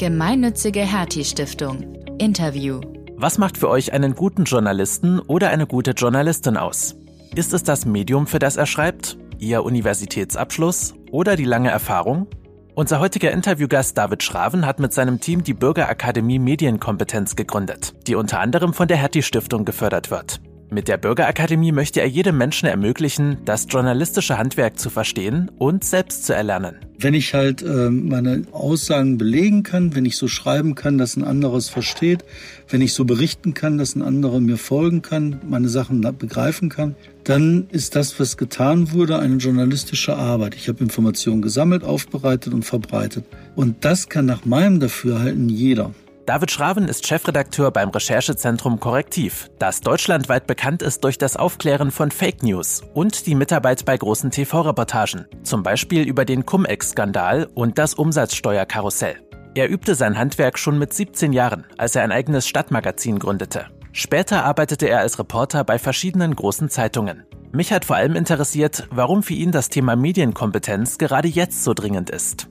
Gemeinnützige Hertie Stiftung. Interview. Was macht für euch einen guten Journalisten oder eine gute Journalistin aus? Ist es das Medium, für das er schreibt, Ihr Universitätsabschluss oder die lange Erfahrung? Unser heutiger Interviewgast David Schraven hat mit seinem Team die Bürgerakademie Medienkompetenz gegründet, die unter anderem von der Hertie Stiftung gefördert wird. Mit der Bürgerakademie möchte er jedem Menschen ermöglichen, das journalistische Handwerk zu verstehen und selbst zu erlernen. Wenn ich halt äh, meine Aussagen belegen kann, wenn ich so schreiben kann, dass ein anderes versteht, wenn ich so berichten kann, dass ein anderer mir folgen kann, meine Sachen begreifen kann, dann ist das, was getan wurde, eine journalistische Arbeit. Ich habe Informationen gesammelt, aufbereitet und verbreitet. Und das kann nach meinem Dafürhalten jeder. David Schraven ist Chefredakteur beim Recherchezentrum Korrektiv, das deutschlandweit bekannt ist durch das Aufklären von Fake News und die Mitarbeit bei großen TV-Reportagen, zum Beispiel über den Cum-Ex-Skandal und das Umsatzsteuerkarussell. Er übte sein Handwerk schon mit 17 Jahren, als er ein eigenes Stadtmagazin gründete. Später arbeitete er als Reporter bei verschiedenen großen Zeitungen. Mich hat vor allem interessiert, warum für ihn das Thema Medienkompetenz gerade jetzt so dringend ist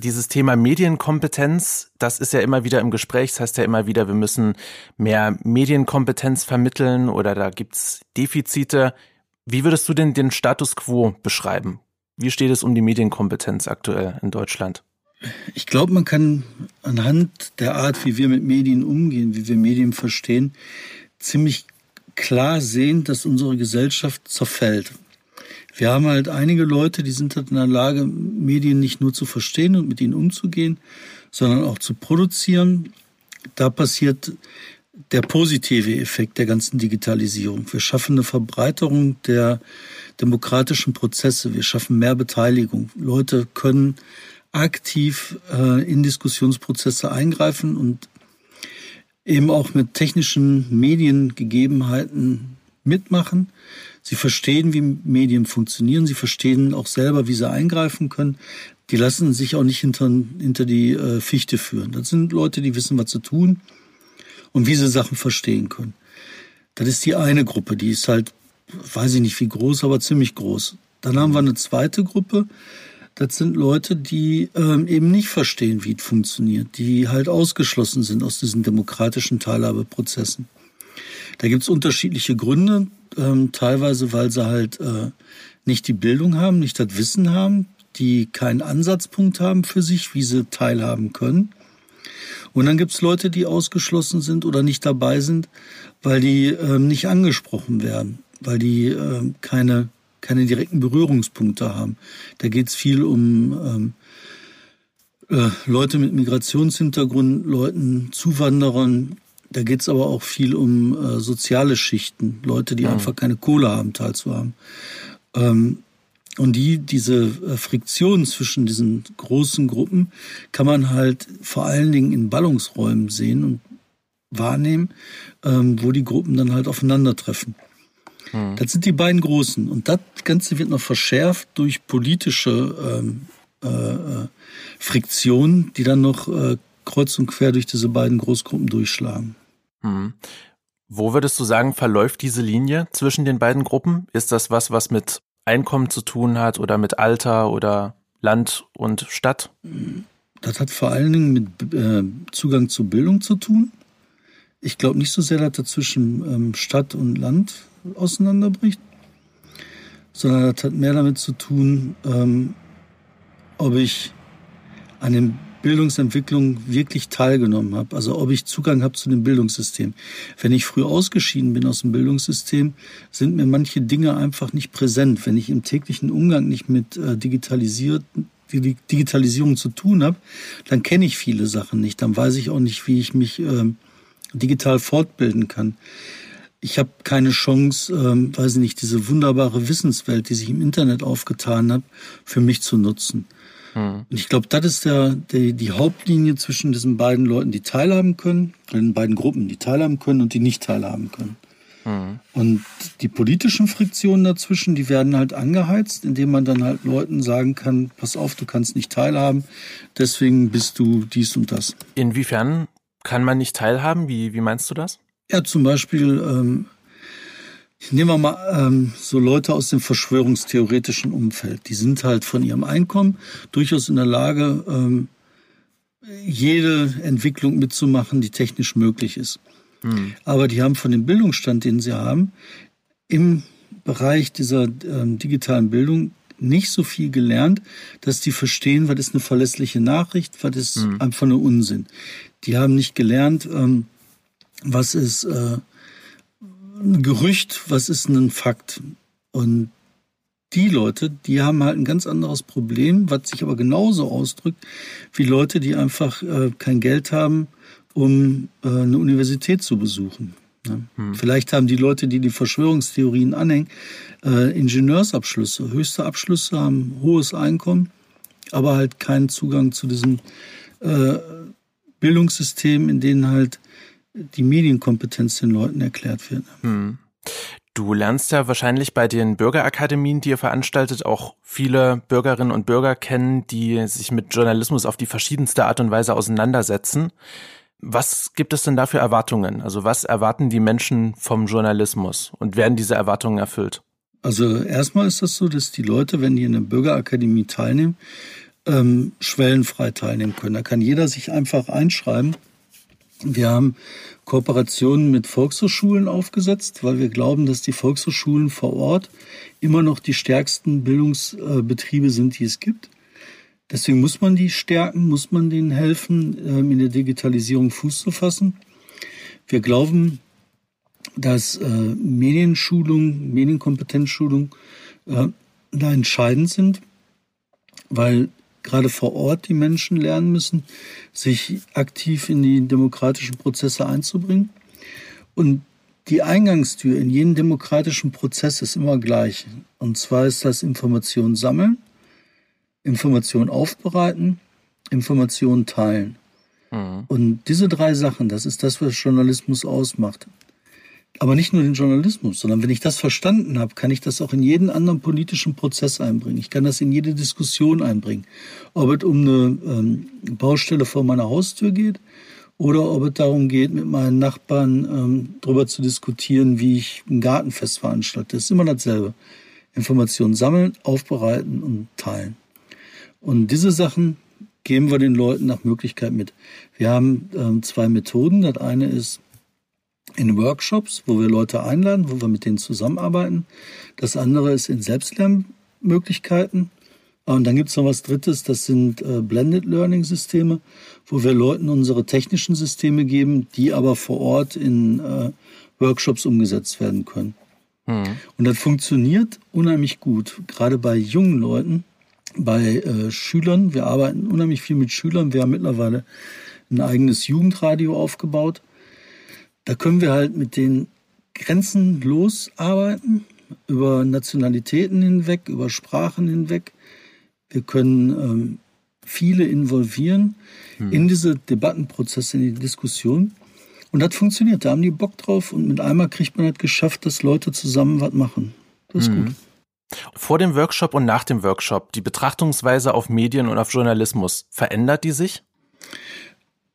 dieses Thema Medienkompetenz, das ist ja immer wieder im Gespräch. Das heißt ja immer wieder, wir müssen mehr Medienkompetenz vermitteln oder da gibt's Defizite. Wie würdest du denn den Status quo beschreiben? Wie steht es um die Medienkompetenz aktuell in Deutschland? Ich glaube, man kann anhand der Art, wie wir mit Medien umgehen, wie wir Medien verstehen, ziemlich klar sehen, dass unsere Gesellschaft zerfällt. Wir haben halt einige Leute, die sind halt in der Lage, Medien nicht nur zu verstehen und mit ihnen umzugehen, sondern auch zu produzieren. Da passiert der positive Effekt der ganzen Digitalisierung. Wir schaffen eine Verbreiterung der demokratischen Prozesse. Wir schaffen mehr Beteiligung. Leute können aktiv äh, in Diskussionsprozesse eingreifen und eben auch mit technischen Mediengegebenheiten mitmachen. Sie verstehen, wie Medien funktionieren. Sie verstehen auch selber, wie sie eingreifen können. Die lassen sich auch nicht hinter, hinter die äh, Fichte führen. Das sind Leute, die wissen, was zu tun und wie sie Sachen verstehen können. Das ist die eine Gruppe, die ist halt, weiß ich nicht wie groß, aber ziemlich groß. Dann haben wir eine zweite Gruppe. Das sind Leute, die ähm, eben nicht verstehen, wie es funktioniert, die halt ausgeschlossen sind aus diesen demokratischen Teilhabeprozessen. Da gibt's unterschiedliche Gründe ähm, teilweise, weil sie halt äh, nicht die Bildung haben, nicht das Wissen haben, die keinen Ansatzpunkt haben für sich, wie sie teilhaben können. Und dann gibt's Leute, die ausgeschlossen sind oder nicht dabei sind, weil die ähm, nicht angesprochen werden, weil die ähm, keine, keine direkten Berührungspunkte haben. Da geht's viel um ähm, äh, Leute mit Migrationshintergrund, Leuten, Zuwanderern, da geht's aber auch viel um äh, soziale Schichten, Leute, die ja. einfach keine Kohle haben, teilzuhaben. Ähm, und die, diese äh, Friktion zwischen diesen großen Gruppen kann man halt vor allen Dingen in Ballungsräumen sehen und wahrnehmen, ähm, wo die Gruppen dann halt aufeinandertreffen. Hm. Das sind die beiden großen. Und das Ganze wird noch verschärft durch politische ähm, äh, äh Friktionen, die dann noch äh, kreuz und quer durch diese beiden Großgruppen durchschlagen. Mhm. Wo würdest du sagen, verläuft diese Linie zwischen den beiden Gruppen? Ist das was, was mit Einkommen zu tun hat oder mit Alter oder Land und Stadt? Das hat vor allen Dingen mit äh, Zugang zu Bildung zu tun. Ich glaube nicht so sehr, dass das zwischen ähm, Stadt und Land auseinanderbricht, sondern das hat mehr damit zu tun, ähm, ob ich an dem Bildungsentwicklung wirklich teilgenommen habe. Also ob ich Zugang habe zu dem Bildungssystem. Wenn ich früh ausgeschieden bin aus dem Bildungssystem, sind mir manche Dinge einfach nicht präsent. Wenn ich im täglichen Umgang nicht mit äh, Digitalisierung zu tun habe, dann kenne ich viele Sachen nicht. Dann weiß ich auch nicht, wie ich mich äh, digital fortbilden kann. Ich habe keine Chance, ähm, weiß ich nicht, diese wunderbare Wissenswelt, die sich im Internet aufgetan hat, für mich zu nutzen. Mhm. Und ich glaube, das ist der, der, die Hauptlinie zwischen diesen beiden Leuten, die teilhaben können, den beiden Gruppen, die teilhaben können und die nicht teilhaben können. Mhm. Und die politischen Friktionen dazwischen, die werden halt angeheizt, indem man dann halt Leuten sagen kann, pass auf, du kannst nicht teilhaben, deswegen bist du dies und das. Inwiefern kann man nicht teilhaben? Wie, wie meinst du das? Ja, zum Beispiel ähm, Nehmen wir mal ähm, so Leute aus dem verschwörungstheoretischen Umfeld. Die sind halt von ihrem Einkommen durchaus in der Lage, ähm, jede Entwicklung mitzumachen, die technisch möglich ist. Mhm. Aber die haben von dem Bildungsstand, den sie haben, im Bereich dieser ähm, digitalen Bildung nicht so viel gelernt, dass die verstehen, was ist eine verlässliche Nachricht, was ist mhm. einfach nur Unsinn. Die haben nicht gelernt, ähm, was ist äh, ein Gerücht, was ist ein Fakt. Und die Leute, die haben halt ein ganz anderes Problem, was sich aber genauso ausdrückt wie Leute, die einfach äh, kein Geld haben, um äh, eine Universität zu besuchen. Ne? Hm. Vielleicht haben die Leute, die die Verschwörungstheorien anhängen, äh, Ingenieursabschlüsse, höchste Abschlüsse, haben hohes Einkommen, aber halt keinen Zugang zu diesem äh, Bildungssystem, in denen halt die Medienkompetenz den Leuten erklärt wird. Hm. Du lernst ja wahrscheinlich bei den Bürgerakademien, die ihr veranstaltet, auch viele Bürgerinnen und Bürger kennen, die sich mit Journalismus auf die verschiedenste Art und Weise auseinandersetzen. Was gibt es denn da für Erwartungen? Also was erwarten die Menschen vom Journalismus und werden diese Erwartungen erfüllt? Also erstmal ist das so, dass die Leute, wenn die in der Bürgerakademie teilnehmen, ähm, schwellenfrei teilnehmen können. Da kann jeder sich einfach einschreiben. Wir haben Kooperationen mit Volkshochschulen aufgesetzt, weil wir glauben, dass die Volkshochschulen vor Ort immer noch die stärksten Bildungsbetriebe sind, die es gibt. Deswegen muss man die stärken, muss man denen helfen, ähm, in der Digitalisierung Fuß zu fassen. Wir glauben, dass äh, Medienschulung, Medienkompetenzschulung äh, da entscheidend sind, weil gerade vor Ort die Menschen lernen müssen, sich aktiv in die demokratischen Prozesse einzubringen. Und die Eingangstür in jeden demokratischen Prozess ist immer gleich. Und zwar ist das Information sammeln Information aufbereiten, Information teilen. Mhm. Und diese drei Sachen, das ist das, was Journalismus ausmacht. Aber nicht nur den Journalismus, sondern wenn ich das verstanden habe, kann ich das auch in jeden anderen politischen Prozess einbringen. Ich kann das in jede Diskussion einbringen. Ob es um eine ähm, Baustelle vor meiner Haustür geht oder ob es darum geht, mit meinen Nachbarn ähm, darüber zu diskutieren, wie ich ein Gartenfest veranstalte. Das ist immer dasselbe. Informationen sammeln, aufbereiten und teilen. Und diese Sachen geben wir den Leuten nach Möglichkeit mit. Wir haben ähm, zwei Methoden. Das eine ist in Workshops, wo wir Leute einladen, wo wir mit denen zusammenarbeiten. Das andere ist in Selbstlernmöglichkeiten. Und dann gibt es noch was Drittes, das sind äh, Blended Learning Systeme, wo wir Leuten unsere technischen Systeme geben, die aber vor Ort in äh, Workshops umgesetzt werden können. Mhm. Und das funktioniert unheimlich gut, gerade bei jungen Leuten, bei äh, Schülern. Wir arbeiten unheimlich viel mit Schülern. Wir haben mittlerweile ein eigenes Jugendradio aufgebaut. Da können wir halt mit den Grenzen losarbeiten, über Nationalitäten hinweg, über Sprachen hinweg. Wir können ähm, viele involvieren hm. in diese Debattenprozesse, in die Diskussion. Und das funktioniert, da haben die Bock drauf und mit einmal kriegt man halt geschafft, dass Leute zusammen was machen. Das ist hm. gut. Vor dem Workshop und nach dem Workshop, die Betrachtungsweise auf Medien und auf Journalismus, verändert die sich?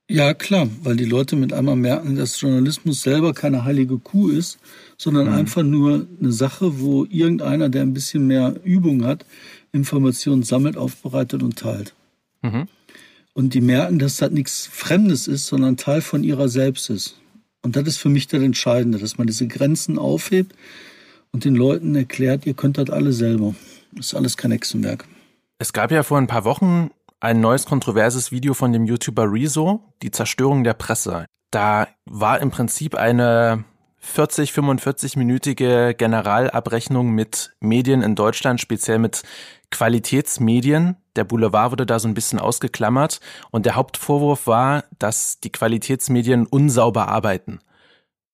Ja, klar, weil die Leute mit einmal merken, dass Journalismus selber keine heilige Kuh ist, sondern mhm. einfach nur eine Sache, wo irgendeiner, der ein bisschen mehr Übung hat, Informationen sammelt, aufbereitet und teilt. Mhm. Und die merken, dass das nichts Fremdes ist, sondern Teil von ihrer selbst ist. Und das ist für mich das Entscheidende, dass man diese Grenzen aufhebt, und den Leuten erklärt, ihr könnt das alle selber. Das ist alles kein Hexenwerk. Es gab ja vor ein paar Wochen ein neues kontroverses Video von dem YouTuber Rezo, die Zerstörung der Presse. Da war im Prinzip eine 40, 45-minütige Generalabrechnung mit Medien in Deutschland, speziell mit Qualitätsmedien. Der Boulevard wurde da so ein bisschen ausgeklammert und der Hauptvorwurf war, dass die Qualitätsmedien unsauber arbeiten.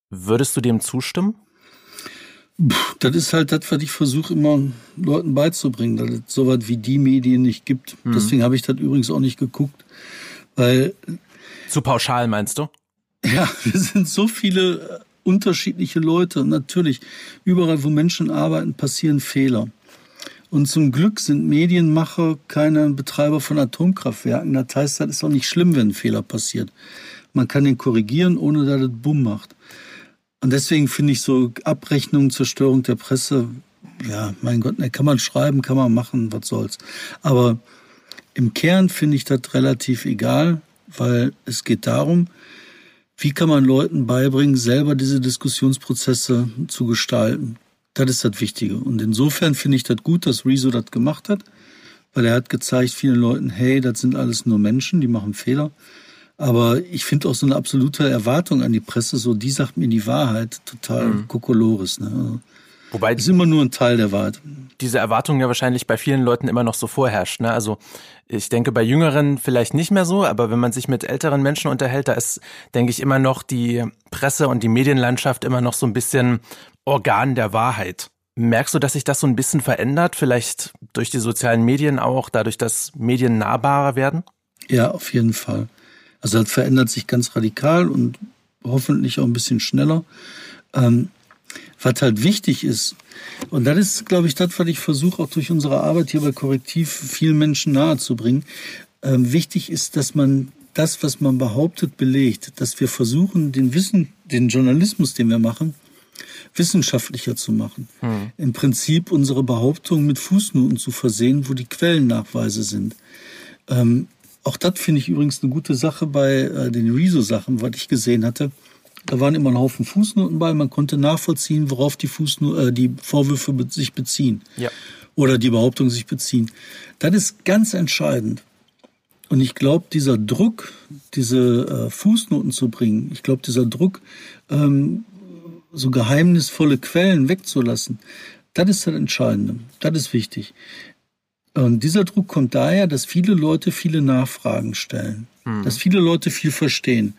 Würdest du dem zustimmen? Das ist halt das, was ich versuche immer Leuten beizubringen, dass es so was wie die Medien nicht gibt. Mhm. Deswegen habe ich das übrigens auch nicht geguckt. Weil. Zu pauschal meinst du? Ja, wir sind so viele äh, unterschiedliche Leute. Und natürlich, überall, wo Menschen arbeiten, passieren Fehler. Und zum Glück sind Medienmacher keine Betreiber von Atomkraftwerken. Das heißt, das ist auch nicht schlimm, wenn ein Fehler passiert. Man kann den korrigieren, ohne dass es Bumm macht. Und deswegen finde ich so Abrechnung, Zerstörung der Presse, ja, mein Gott, ne, kann man schreiben, kann man machen, was soll's. Aber im Kern finde ich das relativ egal. weil es geht darum, wie kann man Leuten beibringen, selber diese Diskussionsprozesse zu gestalten. Das ist das Wichtige. Und insofern finde ich das gut, dass Rezo das gemacht hat, weil er hat gezeigt vielen Leuten, hey, das sind alles nur Menschen, die machen Fehler. Aber ich finde auch so eine absolute Erwartung an die Presse, so die sagt mir die Wahrheit, total mhm. Kokolores. Ne? Wobei das ist immer nur ein Teil der Wahrheit. Diese Erwartung ja wahrscheinlich bei vielen Leuten immer noch so vorherrscht. Ne? Also ich denke bei Jüngeren vielleicht nicht mehr so, aber wenn man sich mit älteren Menschen unterhält, da ist, denke ich, immer noch die Presse und die Medienlandschaft immer noch so ein bisschen Organ der Wahrheit. Merkst du, dass sich das so ein bisschen verändert? Vielleicht durch die sozialen Medien auch, dadurch, dass Medien nahbarer werden? Ja, auf jeden Fall. Also das verändert sich ganz radikal und hoffentlich auch ein bisschen schneller. Ähm, was halt wichtig ist, und das ist, glaube ich, das, was ich versuche, auch durch unsere Arbeit hier bei Korrektiv vielen Menschen nahezubringen. Ähm, wichtig ist, dass man das, was man behauptet, belegt, dass wir versuchen, den Wissen, den Journalismus, den wir machen, wissenschaftlicher zu machen. Hm. Im Prinzip unsere Behauptungen mit Fußnoten zu versehen, wo die Quellennachweise sind. Ähm, auch das finde ich übrigens eine gute Sache bei äh, den Rezo-Sachen, was ich gesehen hatte. Da waren immer ein Haufen Fußnoten bei. Man konnte nachvollziehen, worauf die, Fußno äh, die Vorwürfe be sich beziehen. Ja. Oder die Behauptungen sich beziehen. Das ist ganz entscheidend. Und ich glaube, dieser Druck, diese äh, Fußnoten zu bringen, ich glaube, dieser Druck, ähm, so geheimnisvolle Quellen wegzulassen, das ist das Entscheidende. Das ist wichtig. Und dieser Druck kommt daher, dass viele Leute viele Nachfragen stellen, mhm. dass viele Leute viel verstehen.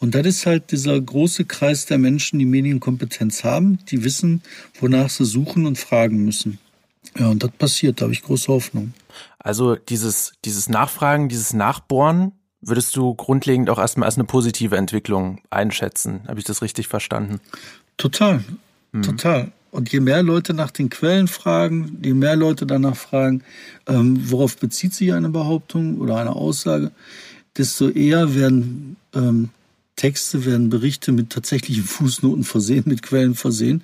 Und das ist halt dieser große Kreis der Menschen, die Medienkompetenz haben, die wissen, wonach sie suchen und fragen müssen. Ja, und das passiert, da habe ich große Hoffnung. Also dieses, dieses Nachfragen, dieses Nachbohren, würdest du grundlegend auch erstmal als eine positive Entwicklung einschätzen. Habe ich das richtig verstanden? Total, mhm. total. Und je mehr Leute nach den Quellen fragen, je mehr Leute danach fragen, ähm, worauf bezieht sich eine Behauptung oder eine Aussage, desto eher werden ähm, Texte, werden Berichte mit tatsächlichen Fußnoten versehen, mit Quellen versehen.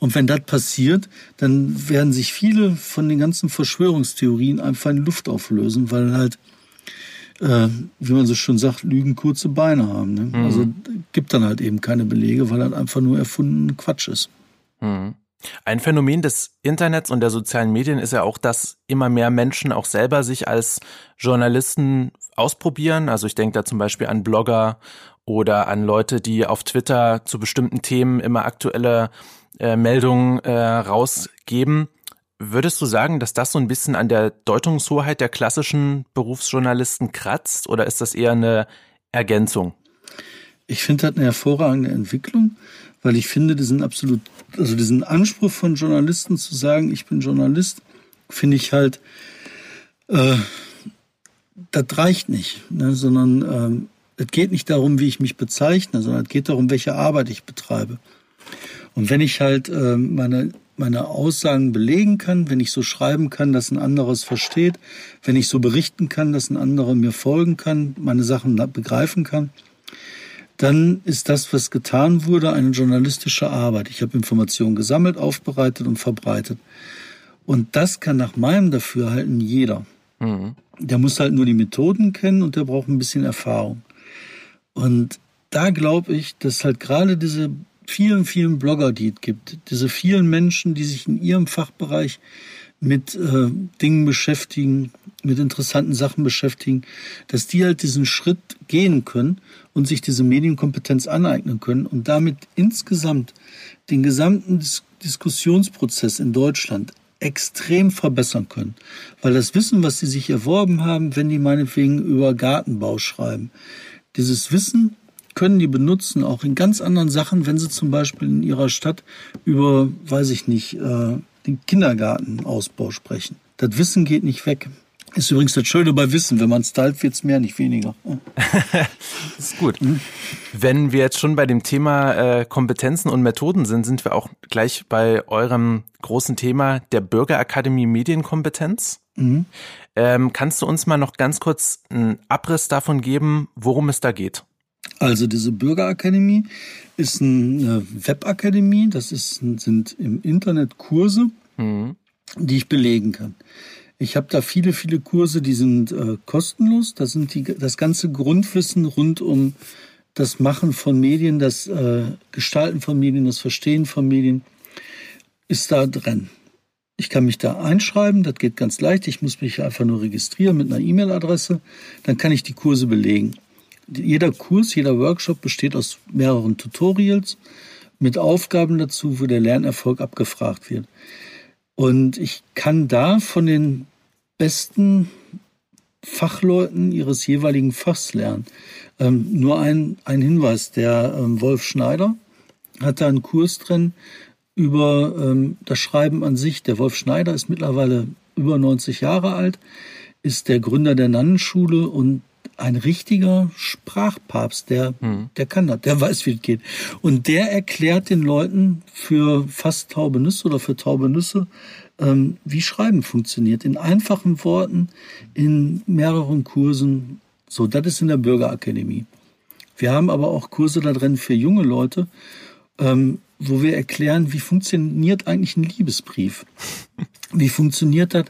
Und wenn das passiert, dann werden sich viele von den ganzen Verschwörungstheorien einfach in Luft auflösen, weil halt, äh, wie man so schon sagt, Lügen kurze Beine haben. Ne? Mhm. Also gibt dann halt eben keine Belege, weil das einfach nur erfunden Quatsch ist. Mhm. Ein Phänomen des Internets und der sozialen Medien ist ja auch, dass immer mehr Menschen auch selber sich als Journalisten ausprobieren. Also ich denke da zum Beispiel an Blogger oder an Leute, die auf Twitter zu bestimmten Themen immer aktuelle äh, Meldungen äh, rausgeben. Würdest du sagen, dass das so ein bisschen an der Deutungshoheit der klassischen Berufsjournalisten kratzt oder ist das eher eine Ergänzung? Ich finde das eine hervorragende Entwicklung weil ich finde, diesen absolut, also diesen Anspruch von Journalisten zu sagen, ich bin Journalist, finde ich halt, äh, das reicht nicht, ne, sondern ähm, es geht nicht darum, wie ich mich bezeichne, sondern es geht darum, welche Arbeit ich betreibe. Und wenn ich halt äh, meine meine Aussagen belegen kann, wenn ich so schreiben kann, dass ein anderes versteht, wenn ich so berichten kann, dass ein anderer mir folgen kann, meine Sachen begreifen kann, dann ist das, was getan wurde, eine journalistische Arbeit. Ich habe Informationen gesammelt, aufbereitet und verbreitet. Und das kann nach meinem Dafürhalten jeder. Mhm. Der muss halt nur die Methoden kennen und der braucht ein bisschen Erfahrung. Und da glaube ich, dass halt gerade diese vielen, vielen Blogger, die es gibt, diese vielen Menschen, die sich in ihrem Fachbereich mit äh, Dingen beschäftigen, mit interessanten Sachen beschäftigen, dass die halt diesen Schritt gehen können und sich diese Medienkompetenz aneignen können und damit insgesamt den gesamten Dis Diskussionsprozess in Deutschland extrem verbessern können. Weil das Wissen, was sie sich erworben haben, wenn die meinetwegen über Gartenbau schreiben, dieses Wissen können die benutzen, auch in ganz anderen Sachen, wenn sie zum Beispiel in ihrer Stadt über, weiß ich nicht, äh, den Kindergartenausbau sprechen. Das Wissen geht nicht weg. Ist übrigens das Schöne bei Wissen, wenn man es teilt, wird es mehr, nicht weniger. das ist gut. Mhm. Wenn wir jetzt schon bei dem Thema äh, Kompetenzen und Methoden sind, sind wir auch gleich bei eurem großen Thema der Bürgerakademie Medienkompetenz. Mhm. Ähm, kannst du uns mal noch ganz kurz einen Abriss davon geben, worum es da geht? Also diese Bürgerakademie ist eine Webakademie, das ist, sind im Internet Kurse, mhm. die ich belegen kann. Ich habe da viele, viele Kurse, die sind äh, kostenlos. Da sind die, das ganze Grundwissen rund um das Machen von Medien, das äh, Gestalten von Medien, das Verstehen von Medien ist da drin. Ich kann mich da einschreiben, das geht ganz leicht. Ich muss mich einfach nur registrieren mit einer E-Mail-Adresse. Dann kann ich die Kurse belegen. Jeder Kurs, jeder Workshop besteht aus mehreren Tutorials mit Aufgaben dazu, wo der Lernerfolg abgefragt wird. Und ich kann da von den besten Fachleuten ihres jeweiligen Fachs lernen. Ähm, nur ein, ein Hinweis, der ähm, Wolf Schneider hat da einen Kurs drin über ähm, das Schreiben an sich. Der Wolf Schneider ist mittlerweile über 90 Jahre alt, ist der Gründer der Nannenschule und ein richtiger Sprachpapst, der, hm. der kann das, der weiß, wie es geht. Und der erklärt den Leuten für fast taube Nüsse oder für taube Nüsse, ähm, wie Schreiben funktioniert. In einfachen Worten, in mehreren Kursen. So, das ist in der Bürgerakademie. Wir haben aber auch Kurse da drin für junge Leute, ähm, wo wir erklären, wie funktioniert eigentlich ein Liebesbrief? Wie funktioniert das?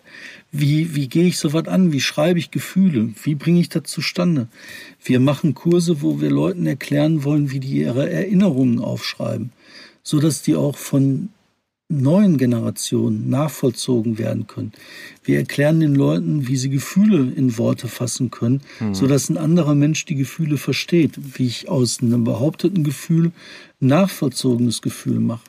Wie, wie gehe ich so was an? Wie schreibe ich Gefühle? Wie bringe ich das zustande? Wir machen Kurse, wo wir Leuten erklären wollen, wie die ihre Erinnerungen aufschreiben, so dass die auch von neuen Generationen nachvollzogen werden können. Wir erklären den Leuten, wie sie Gefühle in Worte fassen können, mhm. so dass ein anderer Mensch die Gefühle versteht, wie ich aus einem behaupteten Gefühl nachvollzogenes Gefühl mache.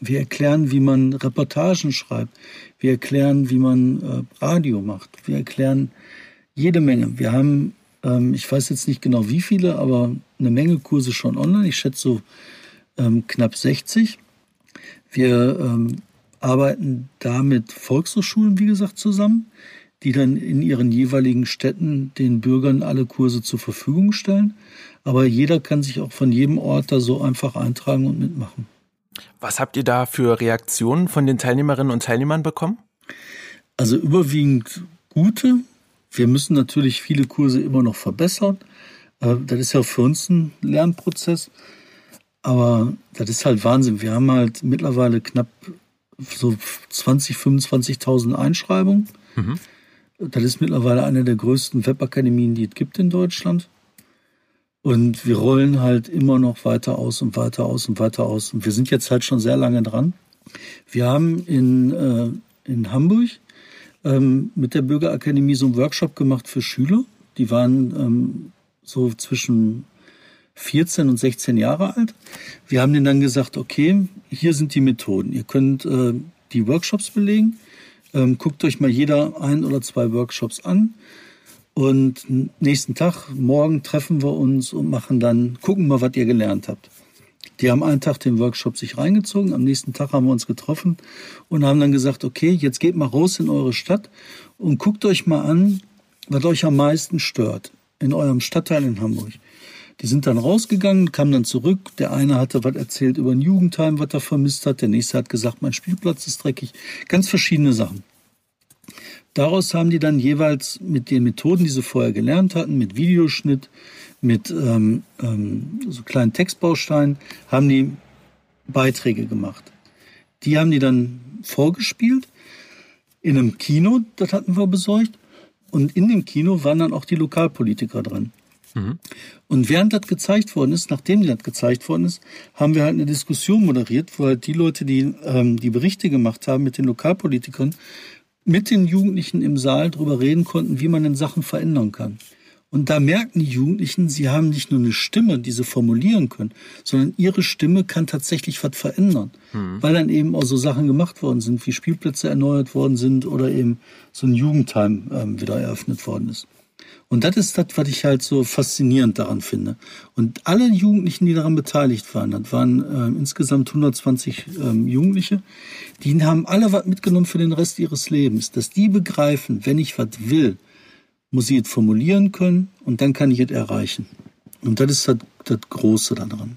Wir erklären, wie man Reportagen schreibt. Wir erklären, wie man äh, Radio macht. Wir erklären jede Menge. Wir haben, ähm, ich weiß jetzt nicht genau wie viele, aber eine Menge Kurse schon online. Ich schätze so ähm, knapp 60. Wir ähm, arbeiten da mit Volkshochschulen, wie gesagt, zusammen, die dann in ihren jeweiligen Städten den Bürgern alle Kurse zur Verfügung stellen. Aber jeder kann sich auch von jedem Ort da so einfach eintragen und mitmachen. Was habt ihr da für Reaktionen von den Teilnehmerinnen und Teilnehmern bekommen? Also überwiegend gute. Wir müssen natürlich viele Kurse immer noch verbessern. Äh, das ist ja für uns ein Lernprozess. Aber das ist halt Wahnsinn. Wir haben halt mittlerweile knapp so 20, 25.000 Einschreibungen. Mhm. Das ist mittlerweile eine der größten Webakademien, die es gibt in Deutschland. Und wir rollen halt immer noch weiter aus und weiter aus und weiter aus. Und wir sind jetzt halt schon sehr lange dran. Wir haben in, äh, in Hamburg ähm, mit der Bürgerakademie so einen Workshop gemacht für Schüler. Die waren ähm, so zwischen 14 und 16 Jahre alt. Wir haben denen dann gesagt, okay, hier sind die Methoden. Ihr könnt äh, die Workshops belegen. Ähm, guckt euch mal jeder ein oder zwei Workshops an. Und nächsten Tag, morgen treffen wir uns und machen dann, gucken mal, was ihr gelernt habt. Die haben einen Tag den Workshop sich reingezogen, am nächsten Tag haben wir uns getroffen und haben dann gesagt, okay, jetzt geht mal raus in eure Stadt und guckt euch mal an, was euch am meisten stört in eurem Stadtteil in Hamburg. Die sind dann rausgegangen, kamen dann zurück. Der eine hatte was erzählt über ein Jugendheim, was er vermisst hat. Der nächste hat gesagt, mein Spielplatz ist dreckig. Ganz verschiedene Sachen. Daraus haben die dann jeweils mit den Methoden, die sie vorher gelernt hatten, mit Videoschnitt, mit ähm, ähm, so kleinen Textbausteinen, haben die Beiträge gemacht. Die haben die dann vorgespielt in einem Kino, das hatten wir besorgt. Und in dem Kino waren dann auch die Lokalpolitiker drin. Mhm. Und während das gezeigt worden ist, nachdem das gezeigt worden ist, haben wir halt eine Diskussion moderiert, wo halt die Leute, die ähm, die Berichte gemacht haben mit den Lokalpolitikern, mit den Jugendlichen im Saal darüber reden konnten, wie man denn Sachen verändern kann. Und da merken die Jugendlichen, sie haben nicht nur eine Stimme, die sie formulieren können, sondern ihre Stimme kann tatsächlich was verändern. Mhm. Weil dann eben auch so Sachen gemacht worden sind, wie Spielplätze erneuert worden sind oder eben so ein Jugendheim ähm, wieder eröffnet worden ist. Und das ist das, was ich halt so faszinierend daran finde. Und alle Jugendlichen, die daran beteiligt waren, das waren äh, insgesamt 120 ähm, Jugendliche, die haben alle was mitgenommen für den Rest ihres Lebens. Dass die begreifen, wenn ich was will, muss ich es formulieren können und dann kann ich es erreichen. Und das ist das, das Große daran.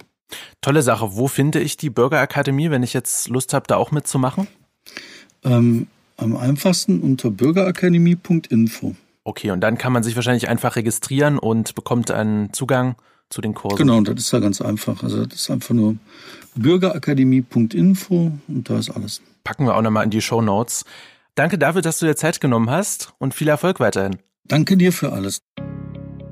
Tolle Sache. Wo finde ich die Bürgerakademie, wenn ich jetzt Lust habe, da auch mitzumachen? Ähm, am einfachsten unter bürgerakademie.info. Okay, und dann kann man sich wahrscheinlich einfach registrieren und bekommt einen Zugang zu den Kursen. Genau, und das ist ja ganz einfach. Also das ist einfach nur bürgerakademie.info und da ist alles. Packen wir auch nochmal in die Show Notes. Danke dafür, dass du dir Zeit genommen hast und viel Erfolg weiterhin. Danke dir für alles.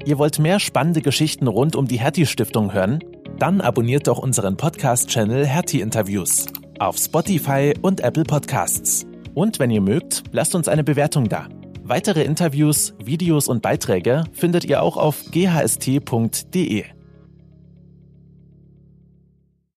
Ihr wollt mehr spannende Geschichten rund um die Hertie Stiftung hören? Dann abonniert doch unseren Podcast-Channel Hertie Interviews auf Spotify und Apple Podcasts. Und wenn ihr mögt, lasst uns eine Bewertung da. Weitere Interviews, Videos und Beiträge findet ihr auch auf ghst.de.